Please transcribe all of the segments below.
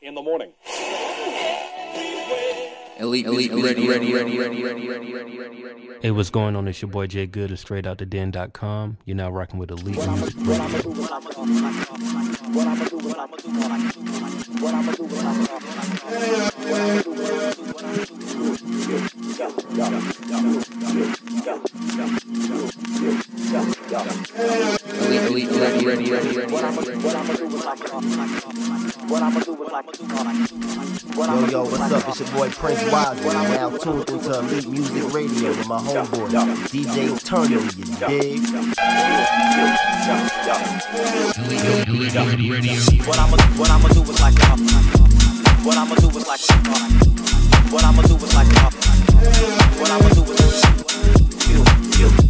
in the morning. Elite, Hey, what's going on? It's your boy Jay Good of straight out the den.com. You're now rocking with Elite. Music. Radio. Elite, elite, ready, ready, ready, ready, ready. Uh, uh, uh, yo, yo, what's up? It's your boy Prince Wise. I'm now tuned into Elite Music Radio with my homeboy, DJ Eternity, you dig? What I'ma what I'ma do is like uh, what I'ma do is like uh, what I'ma do is like uh, what I'ma do is you you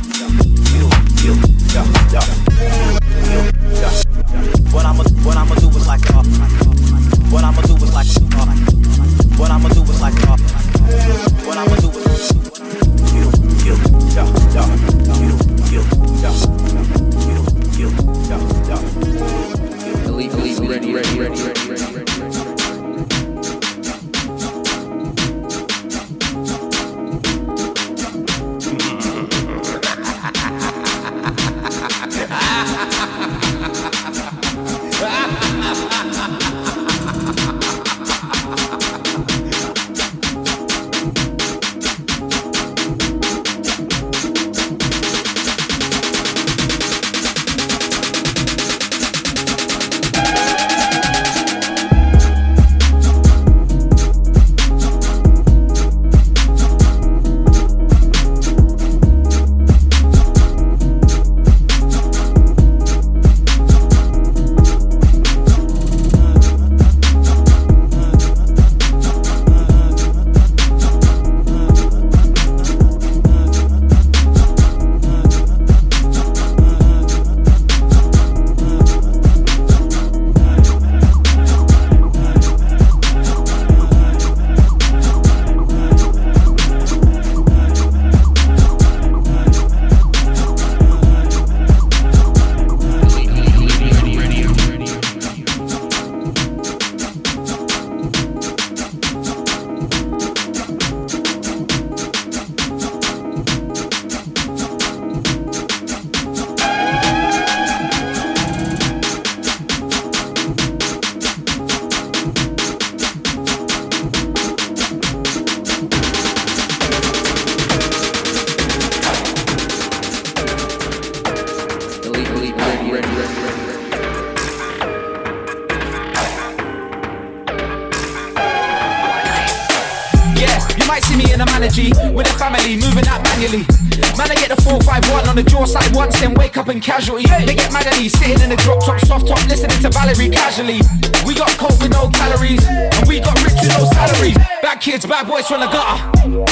then wake up in casualty. They get mad at me, sitting in the drop top, soft top, listening to Valerie casually. We got coke with no calories, and we got rich with no salaries. Bad kids, bad boys from the gutter.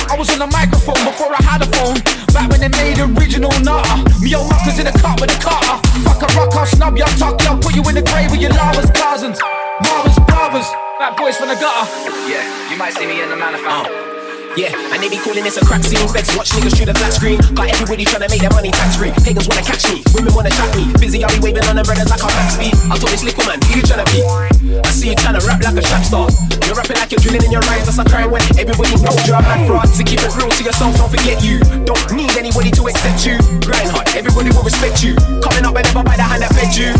I was on the microphone before I had a phone. Back when they made original nutter. Me old muckers in the cut with a cutter. Fuck a rock, I'll snub you, I'll tuck you, I'll put you in the grave with your lavas cousins. Marvin's brothers, bad boys from the gutter. Yeah, you might see me in the manifest. Uh. Yeah, and they be calling this a crack scene. Begs watch niggas through the flat screen. Got everybody trying to make their money tax free. Pagans wanna catch me, women wanna chat me. Busy, I'll be waving on brothers like I'm back speed. I told this little man, who you trying to be? I see you trying to rap like a trap star. You're rapping like you're drilling in your rhymes. That's a crime when everybody knows you're a mad fraud. To keep it real to yourself, don't forget you. Don't need anybody to accept you. Grind hard, everybody will respect you. Coming up and never by the hand that fed you.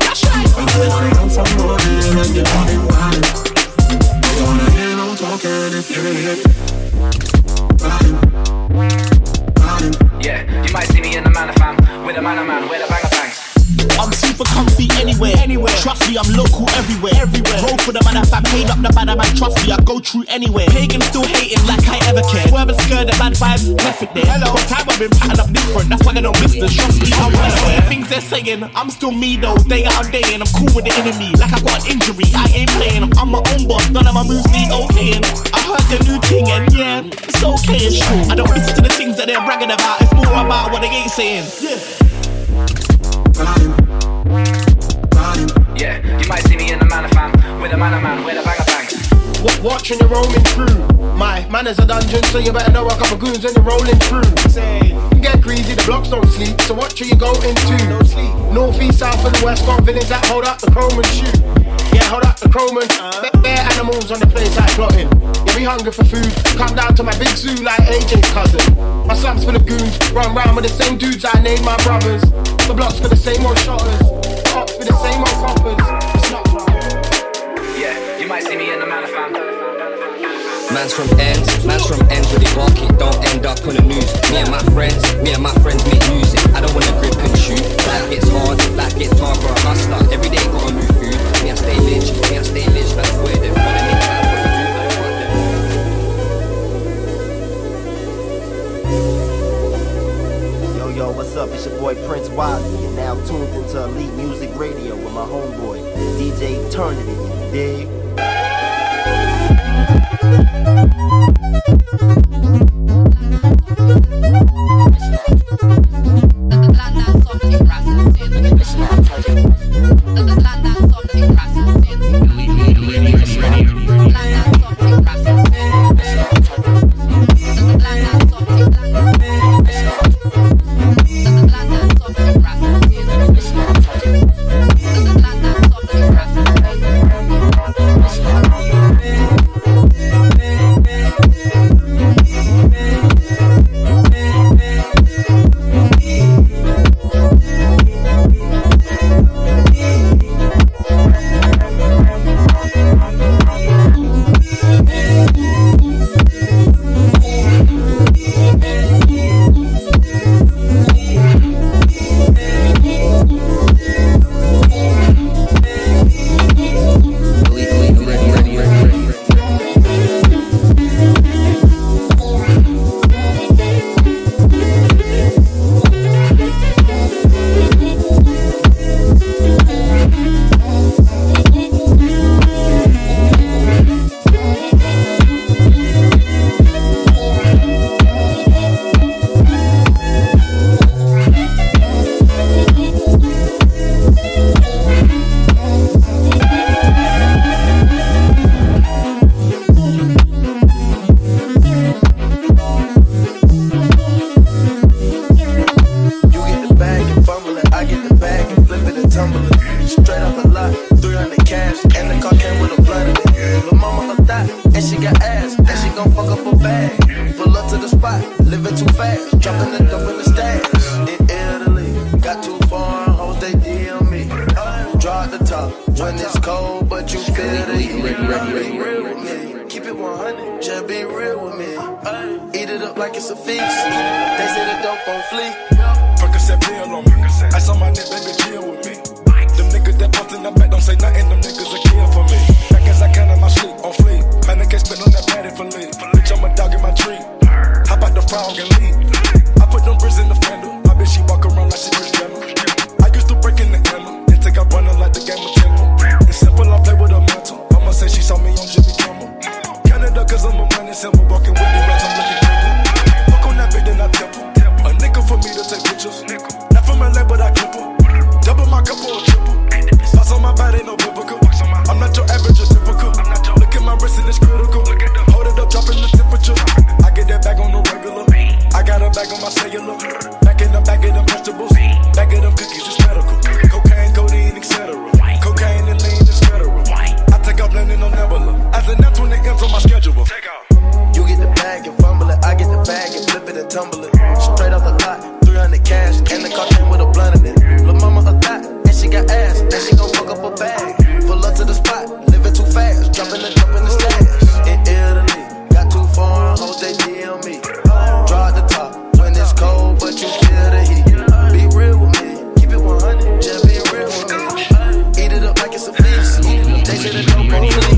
That's right. Yeah, you might see me in the man of fam with a man a man with a bangs. I'm super comfy anywhere. Anywhere. Trust me, I'm local everywhere. Everywhere. Roll for the man if I paid up the man, man. Trust me, I go through anywhere. Pagan still hating like I ever care. Swerve and skirt, the bad vibes, perfect there. Hello. For time I've been patterned up different. That's why they don't miss the trust me. I'm well. Things they're saying, I'm still me though. Day out day, and I'm cool with the enemy. Like I got an injury, I ain't playing. I'm my own boss. None of my moves need okaying. I heard the new thing, and yeah, it's okay, it's true. I don't listen to the things that they're bragging about. It's more about what they ain't saying. Yeah. Yeah, you might see me in the man fam, with a man of man, with a bang you roaming through. My manners a dungeon, so you better know a couple goons when you're rolling through. Say, you get greasy, the blocks don't sleep, so watch who you go into. No sleep. North, east, south, and the west, got villains that hold up the chrome and shoot. Yeah, hold up the chrome and uh, bare animals on the place like plotting. Yeah, we hungry for food. Come down to my big zoo like AJ's cousin. My slums full of goons, run round with the same dudes I named my brothers. The blocks for the same old shotters, cops with the same old coppers. It's not Yeah, you might see me in the man fam. Man's from ends, man's from ends where they walk it, don't end up on the news. Me and my friends, me and my friends make music. I don't wanna grip and shoot. Life gets hard, life gets hard for a hustler. Every day gotta move food. Me I stay lich, me I stay lich. That's where they What's up? It's your boy Prince Wiley. You're now tuned into Elite Music Radio with my homeboy, DJ Eternity. You dig? You living dropping the dope in the stash. In Italy, got too far, hoes they DM me. Drop the top when it's cold, but you feel the heat. Be real with me, keep it 100, just be real with me. Eat it up like it's a feast. They say the dope on fleek. Percocet pill on me. Ice on my neck, baby, chill with me. Them niggas that bust in the back don't say nothing, them niggas are kill for me. Back as I can in my sleep, on fleek. Man, I can't spit on that patty for leave. Bitch, I'm a dog in my tree. Hop out the frog and leave. I put them bricks in the fender. My bitch, she walk around like she Kris Jenner. I used to break in the hammer and take out running like the game of Temple. It's simple, I play with a mantle. Mama say she saw me on Jimmy Kimmel. Canada, cause I'm a money symbol. Walking with the rats, I'm looking crippled. Fuck on that bitch, then I temple. A nickel for me to take pictures. Not from LA, but I clip. Double my cup or triple. Sauce on my body, no biblical. I'm not your average, just typical. Look at my wrist and it's critical. Hold it up, dropping the temperature. I get that bag on the regular. I got a bag on my cellular. Back in the back of them vegetables. Back of them cookies, it's medical. Cocaine, codeine, etc. Cocaine and lean etc. I take out planning on Nebula. As an that's when it ends on my schedule. You get the bag and fumble it. I get the bag and flip it and tumble it. Straight off the lot, 300 cash. And the car came with a blunt in it. Lil' mama a thot, and she got ass. And she gon' fuck up a bag. Pull up to the spot Is it a no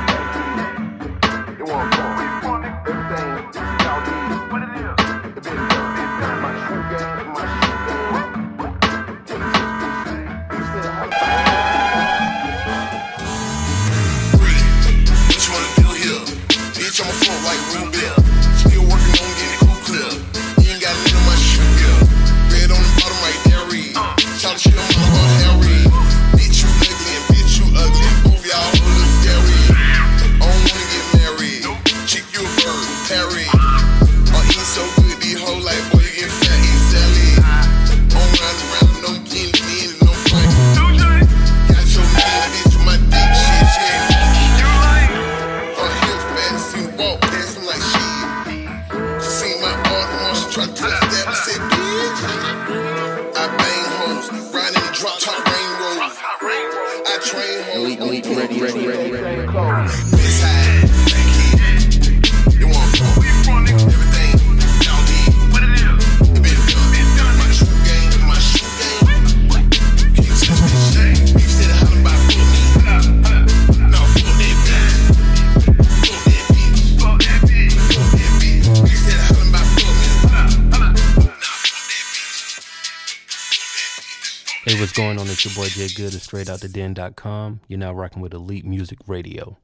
RJ Good of den.com. You're now rocking with Elite Music Radio.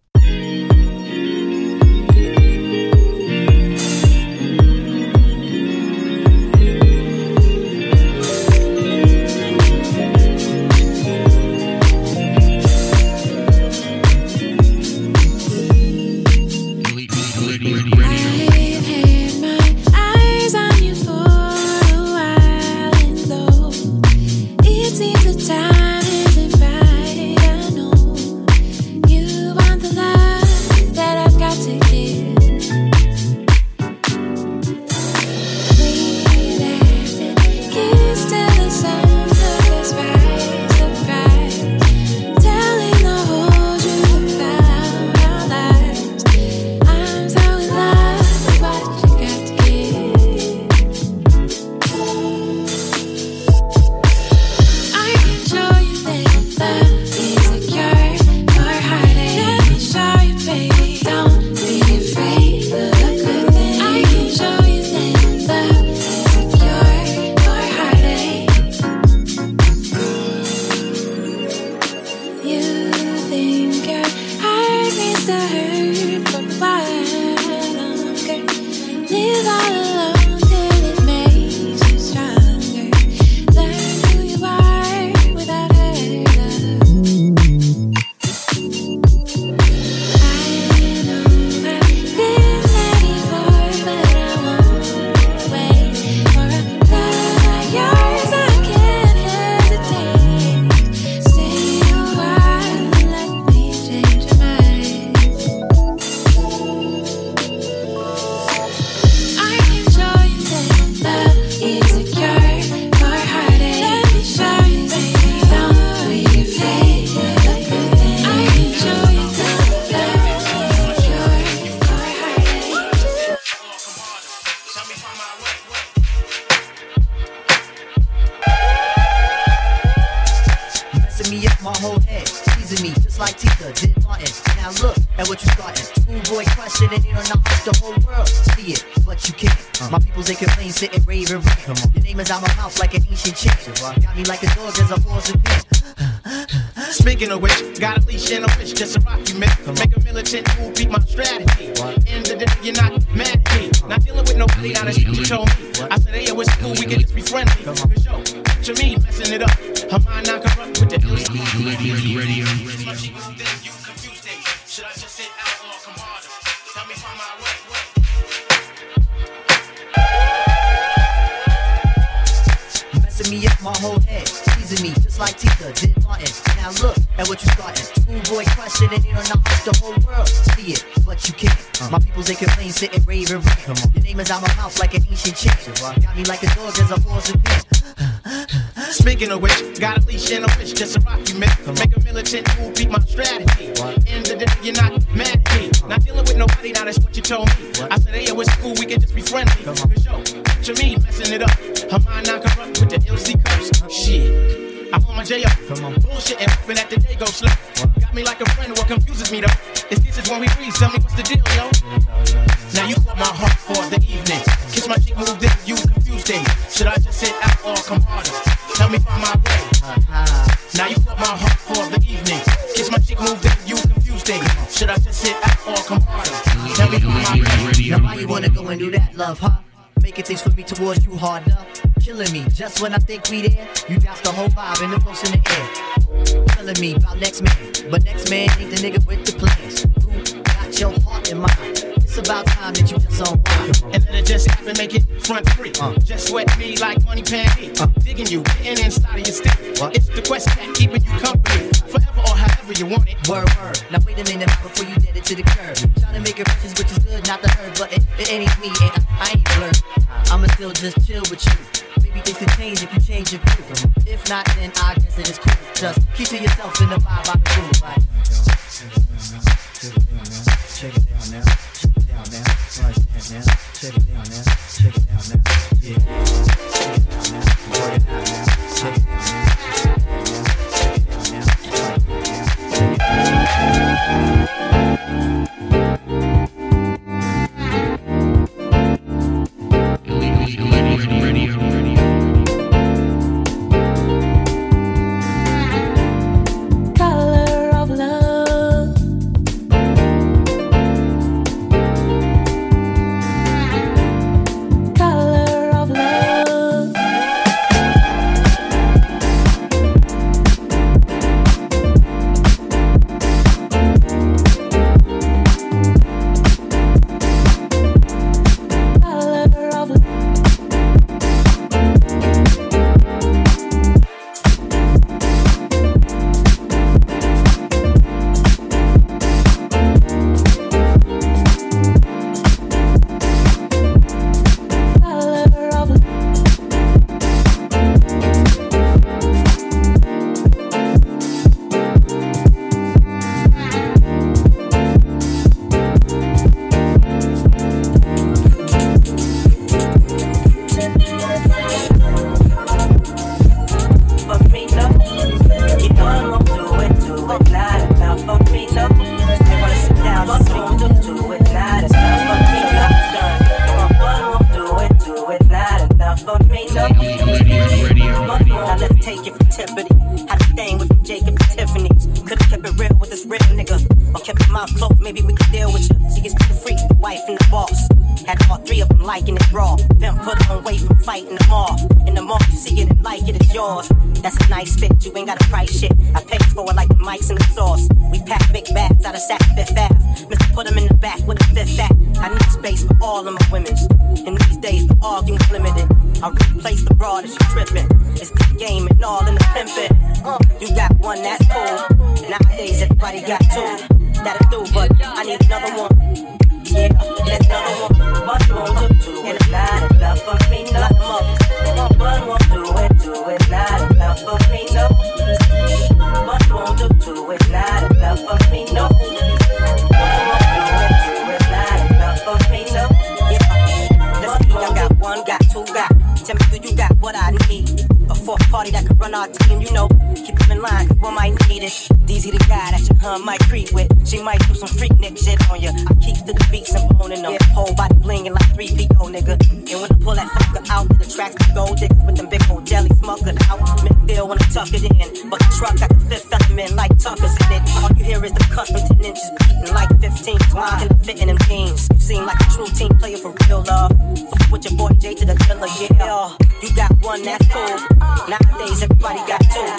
Speaking of which, got a leash and a fish, just a rock you. demons out my house like an ancient chant. Got me like a dog as a horse and pant. Speaking of which, got a leash and a wish just to document. Make a militant move, beat my strategy. End of the day, you're not mad at me. Not dealing with nobody, now that's what you told me. I said, hey, it was cool, we can just be friendly. Cause yo, to me, messing it up. Her mind not corrupt with the L C curse. Shit. I'm on my J.O. Bullshit and hoping that the day goes slow. Got me like a friend, what confuses me though. This is when we freeze, tell me what's the deal, yo. Now you caught my heart for the evening. Kiss my cheek, moved in, you confused it. Should I just sit out or come harder? Tell me find my way. Now you caught my heart for the evening. Kiss my cheek, move in, you confused it. Should I just sit out or come harder? Tell me find my way. Now why you wanna go and do that, love, huh? Making things for me towards you harder. Killing me just when I think we there. You douse the whole vibe and the close in the air. Telling me about next man, but next man ain't the nigga with the plans. Who got your heart in mind? It's about time that you just on fire. And let it just happen, make it front free. Uh. Just sweat me like money pan me. Uh. Digging you, getting inside of your stick. It's the quest that keeping you company. Forever or however you want it. Word, word. Now wait a minute before you did it to the curb. Try to make it riches, which is good, not the herb, but it, it ain't me, and I, I ain't blurred. I'ma still just chill with you. Things can change if you change your view. If not, then I guess it is cool. Just keep to yourself in the vibe I the groove. Like, tripping. It's the game and all in the pimpin'. Uh, you got one that's cool. Nowadays, everybody got two. That'll do, but I need another one. Yeah, another one. But won't do two. And it's not enough for me, no. Run our team, you know. Keep them in line, one might that might creep with. She might do some freak shit on ya. I keep to the beats and boning them. Whole body blinging like 3PO, nigga. And when I pull that fucker out, the tracks the gold diggers with them big old jelly smuggling out. Midfield when I tuck it in. But the truck got the fifth element like Tucker's in it. All you hear is the custom 10 inches beating like 15. Mine and fitting them jeans. Seem like a true team player for real love. Fuck with your boy J to the killer, yeah. You got one that's cool. Nowadays everybody got two.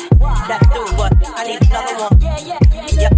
That do, but I need another one. Yep,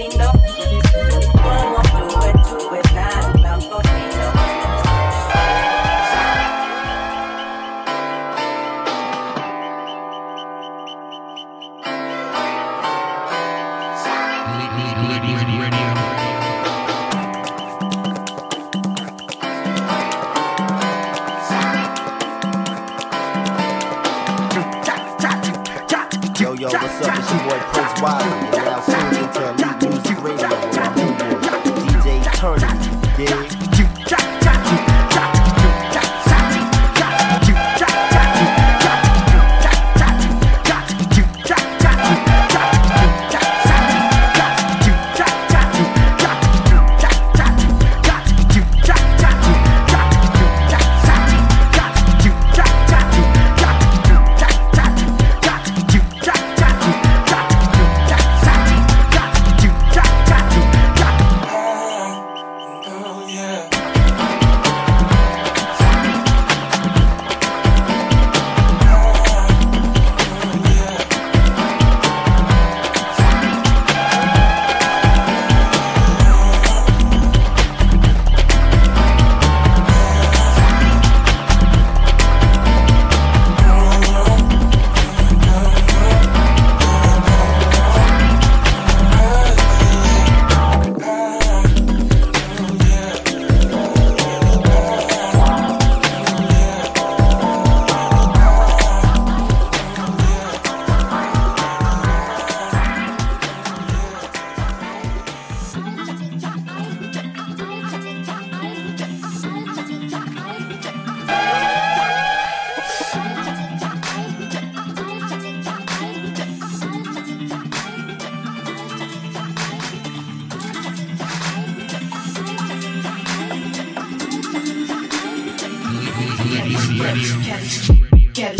yo, what's up? It's your boy Prince Wiley, and now tuned into Elite Music Radio with my homeboy, DJ Turner, yeah. Quero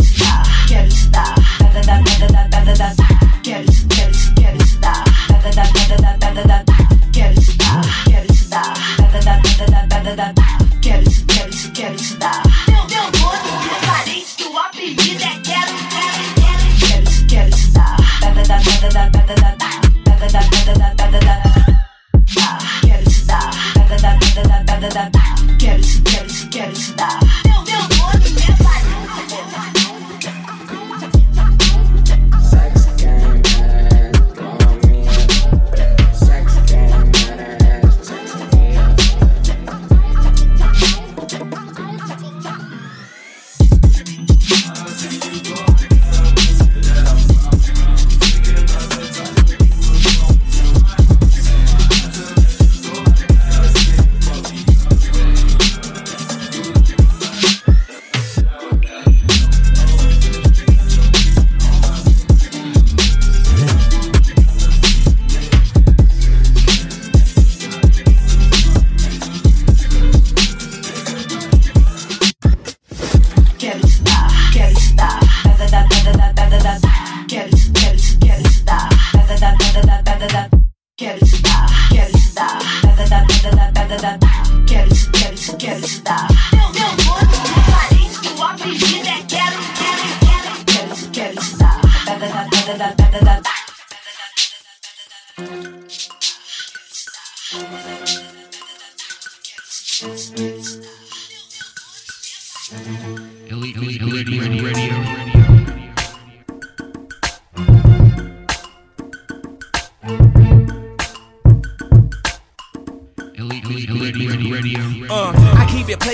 estudar, quero estudar, da da da da da da da da Quero, quero, quero estudar, da da da da da da da da Quero estudar, quero da da Quero, quero, quero. Meu, meu nome é Clarice, o apelido é quero, quero, quero. Quero, quero da Quero estudar, da da da da da da da da Quero, quero, quero.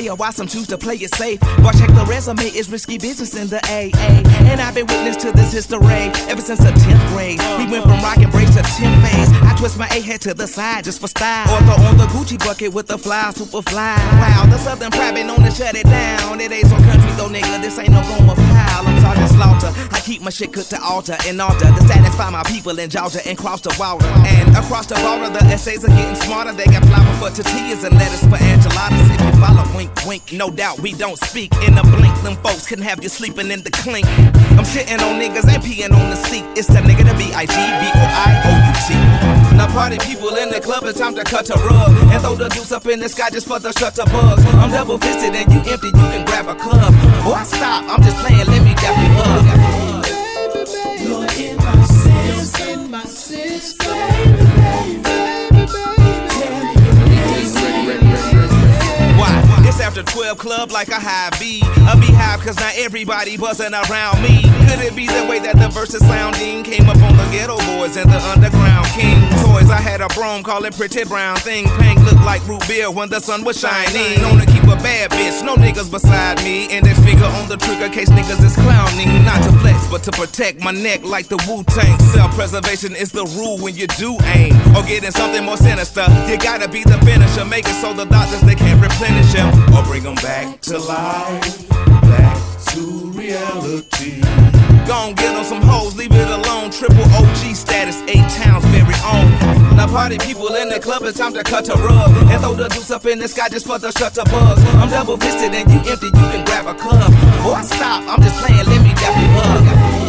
Player, why some choose to play it safe. But check the resume, it's risky business in the AA. And I've been witness to this history ever since the 10th grade. We went from rock and brace to 10 phase. I twist my A head to the side just for style. Or throw on the Gucci bucket with the fly, super fly. Wow, the Southern been known to shut it down. It ain't so country though, nigga. This ain't no Roma I'm Slaughter. I keep my shit cooked to altar and altar to satisfy my people in Georgia and cross the water. And across the border, the essays are getting smarter. They got flour for tortillas and lettuce for enchiladas. If you follow, wink, wink. No doubt we don't speak in a blink. Them folks couldn't have you sleeping in the clink. I'm shitting on niggas and peeing on the seat. It's the nigga to B I G B O I O U T. Now party people in the club, it's time to cut a rug and throw the juice up in the sky just for the shutter bugs. I'm double fisted and you empty, you can grab a cup. Boy, stop, I'm just playing, let me dap you up. You're in my system, in my system, Why? It's after 12 club like a high B. A beehive cause not everybody buzzing around me. Could it be the way that the verses sounding came up on the Geto Boys and the underground king? Toys, I had a broom, call it pretty brown. Thing pink look like root beer when the sun was shining. Known to keep a bad bitch, no niggas beside me. Index finger on the trigger case niggas is clowning. Not to flex, but to protect my neck like the Wu Tang. Self preservation is the rule when you do aim. Or getting something more sinister. You gotta be the finisher. Make it so the doctors they can't replenish him. Or bring them back to life. Back to reality. Gon' get on some hoes, leave it alone. Triple OG status, eight towns, very own. Now party people in the club, it's time to cut a rug. And throw the juice up in the sky just for the shutter buzz. I'm double fisted and you empty, you can grab a club. Boy, stop, I'm just playing, let me dap you up.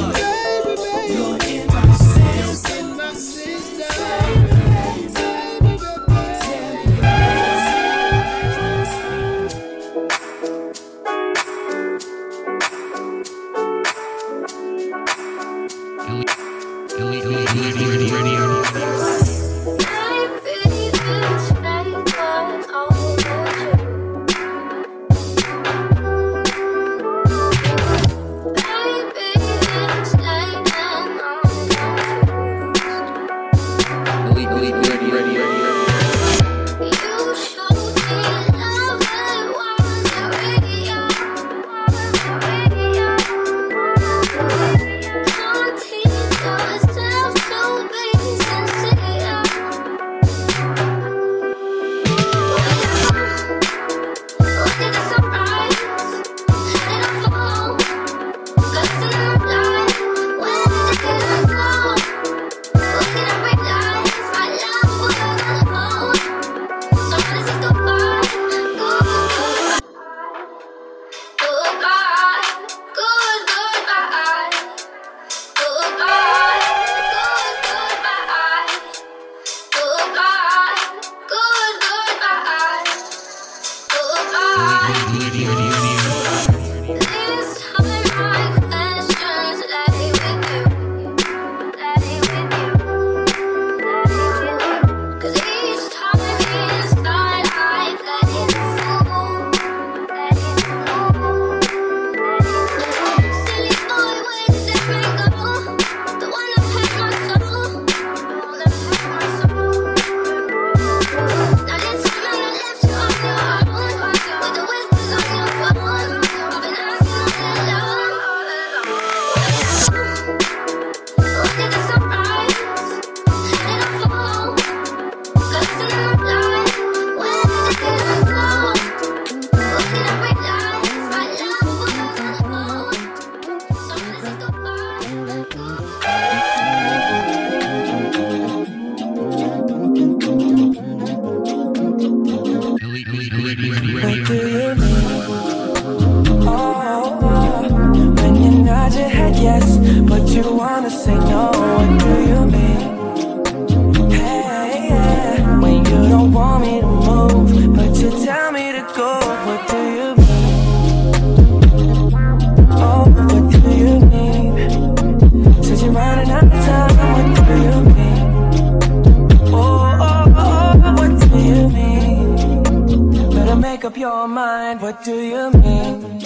Up your mind. What do you mean?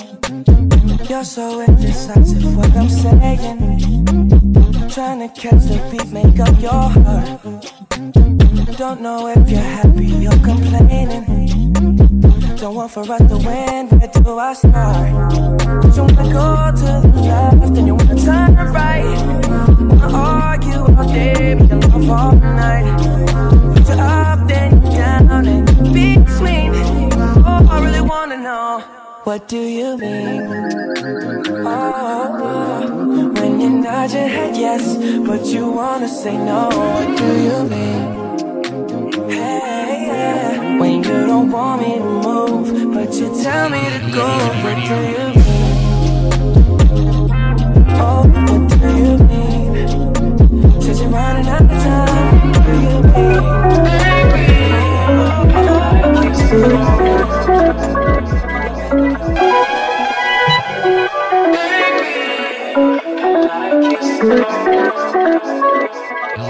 You're so indecisive. What I'm saying. Trying to catch the beat, make up your heart. Don't know if you're happy or complaining. Don't want for us to win. Where do I start? Do You wanna go to the left and you wanna turn right. Wanna argue all day, make love all night. Put you up, then down, and in between. Oh, wanna know. What do you mean? Oh, oh, when you nod your head yes, but you wanna say no. What do you mean? Hey, yeah. When you don't want me to move, but you tell me to go. What do you mean? Oh, what do you mean? Said you're running out of time. What do you empieza,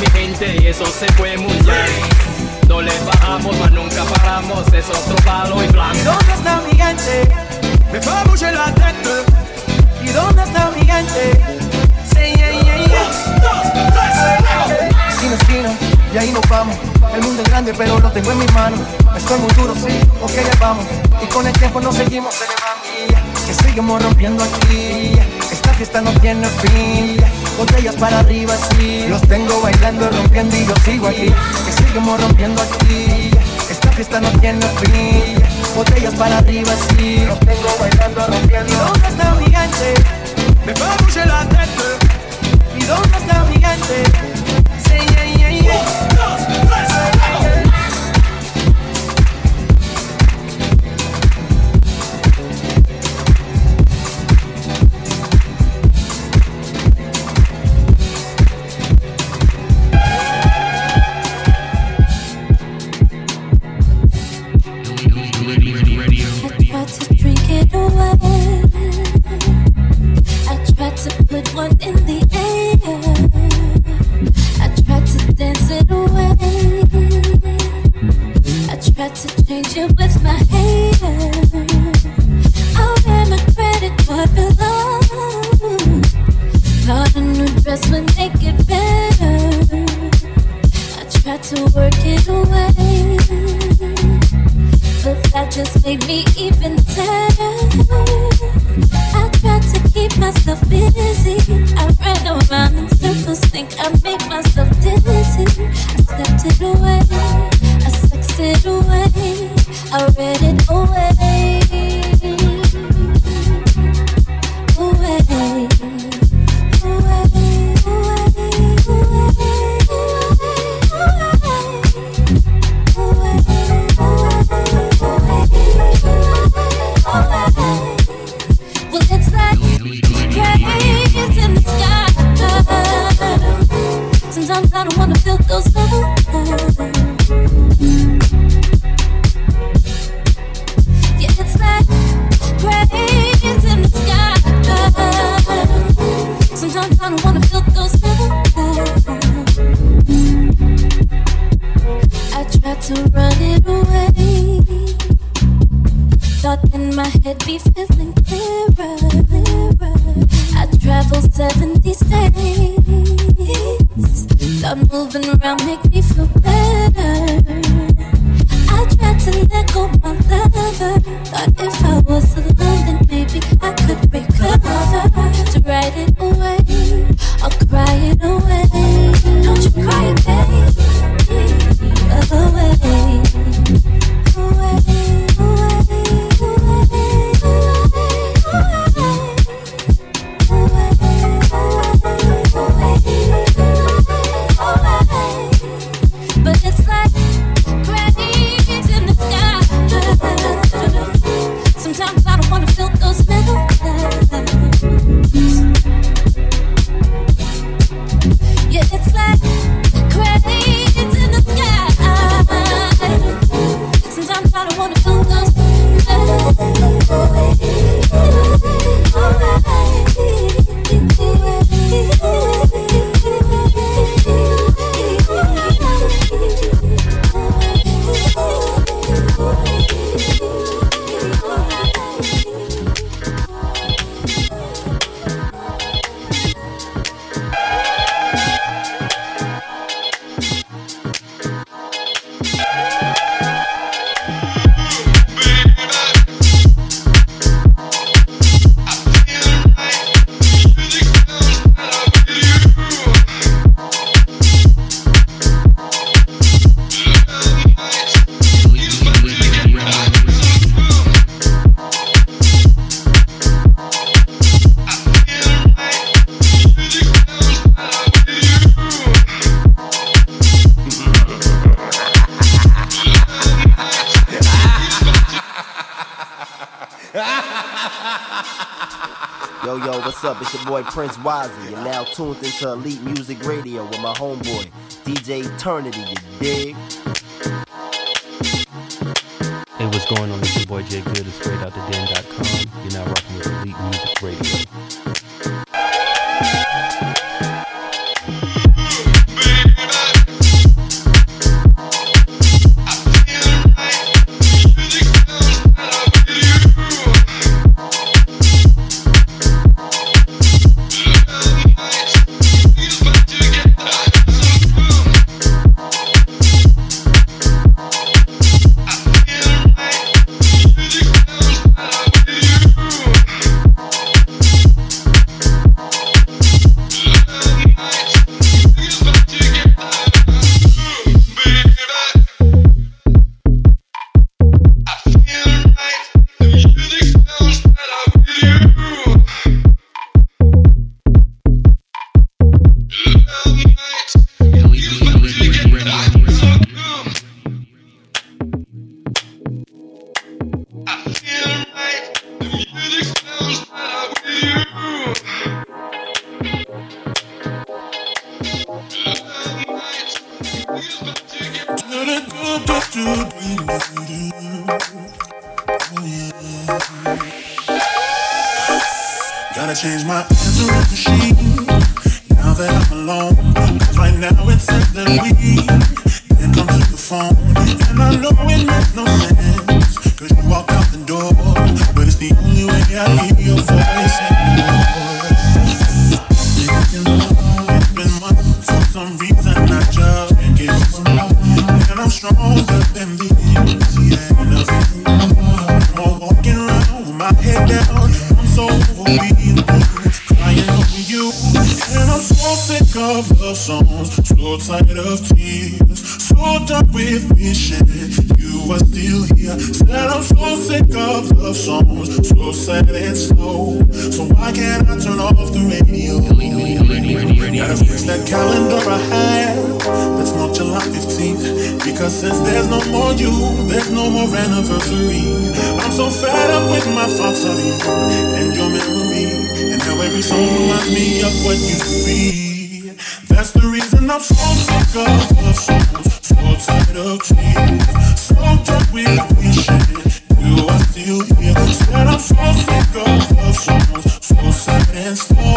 mi gente y eso se fue mundial. No le bajamos, mas nunca paramos, es otro palo y blanco. ¿Dónde está mi gente? Me fais bouger la tête. ¿Y dónde está mi gente? Sí, yeah, yeah, yeah. Esquina, esquina, y ahí nos vamos. El mundo es grande, pero lo tengo en mis manos. Estoy muy duro, sí, ok, ya vamos. Y con el tiempo nos seguimos elevando. Que seguimos rompiendo aquí. Esta fiesta no tiene fin. Botellas para arriba, sí. Los tengo bailando, rompiendo y yo sigo aquí. Que seguimos rompiendo aquí. Esta fiesta no tiene fin. Botellas para arriba, sí. Los tengo bailando, rompiendo. ¿Y dónde está mi gente? Me bouger la tête. ¿Y dónde está mi gente? Sí, yeah, yeah, yeah. Myself busy. I ran around in circles, think I made myself dizzy. I slept it away, I sexed it away, I read tuned into Elite Music Radio with my homeboy, DJ Eternity, sick of love songs, so tired of tears, so done with wishing you were still here. Said I'm so sick of love songs, so sad and slow. So why can't I turn off the radio? Gotta fix that calendar I have. That's not July 15th. Because since there's no more you, there's no more anniversary. I'm so fed up with my thoughts of you and your memory. And how every song reminds me of what used to be. That's the reason I'm so sick of love songs, so tired of so drunk with wishing you are still here. Said I'm so sick of love songs, so sad and slow.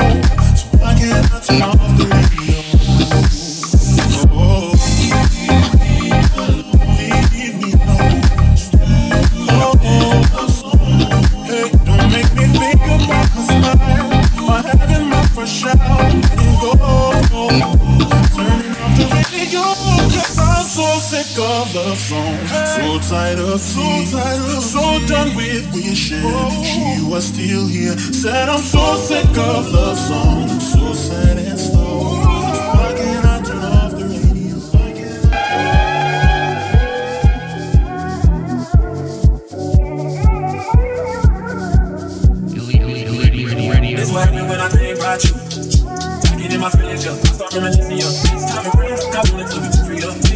So I off the radio? So tired so done with wishing she was still here. Said I'm so sick of love songs, so sad and slow. Why can't I turn off the radio? Happen when I think about you. Get in my feelings, yo. Start reminiscing, yo. It's time to breathe. I wanna to be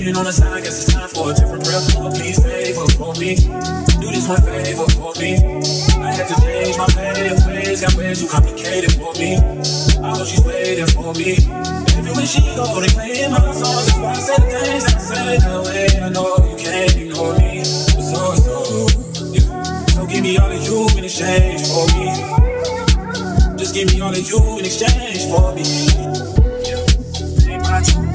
Sitting on the side, guess it's time for a different breath. Oh, please favor for me. Do this one favor for me. I had to change my ways, got way too complicated for me. I know she's waiting for me. When she go, they playing my songs. That's why I the things I say that way. I know you can't ignore me. So, so, yeah. So give me all of you in exchange for me. Just give me all of you in exchange for me. Yeah.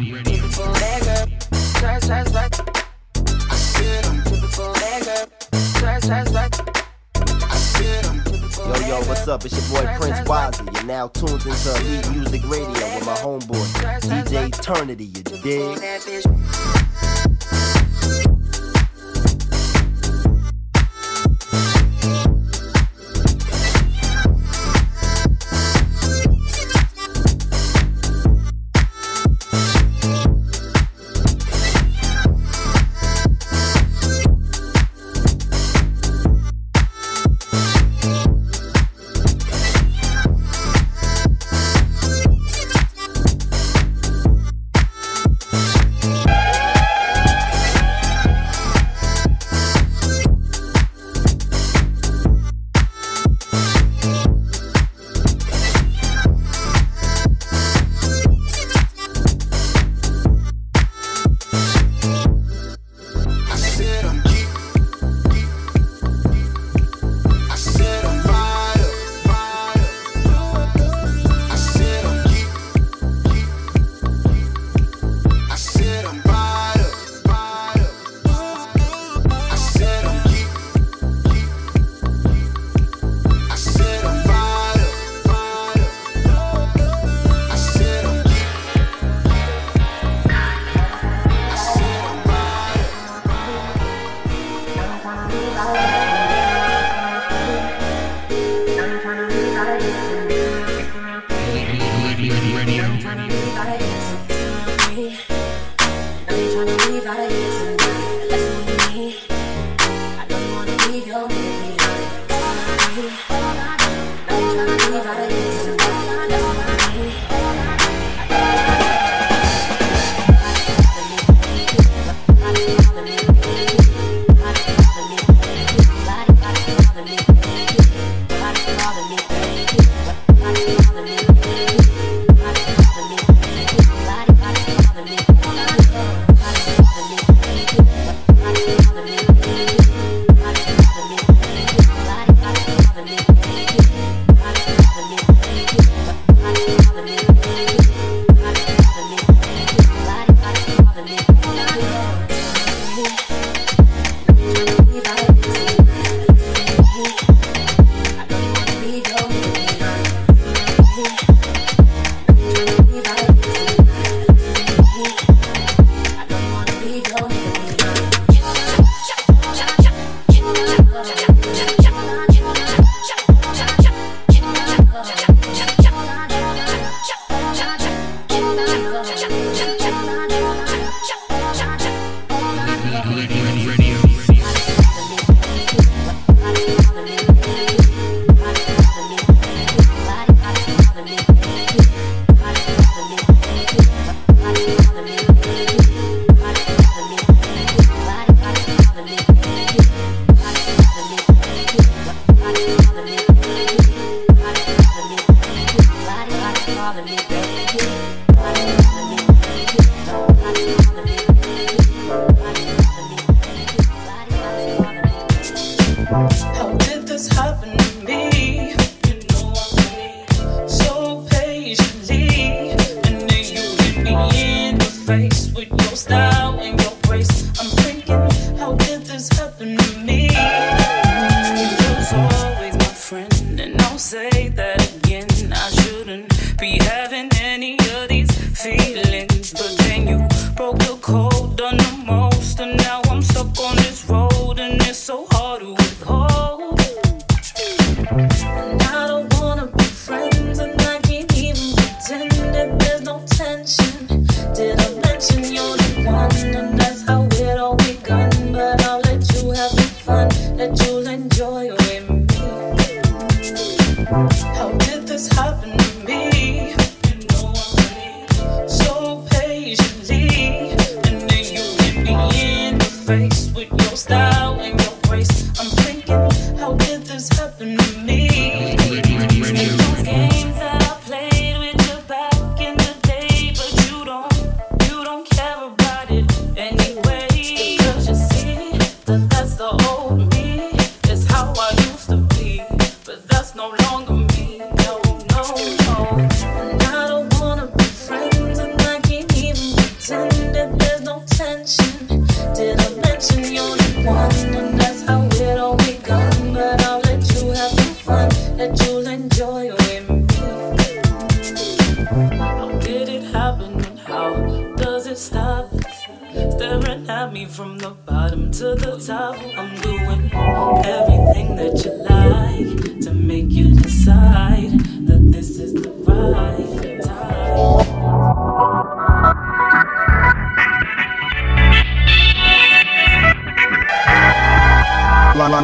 I said I'm Yo, yo, what's up? It's your boy Prince Wiser. You're now tuned into Elite Music Radio with my homeboy, DJ Eternity, you dig?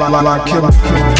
La la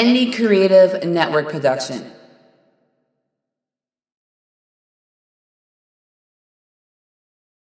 Indie Creative Network production.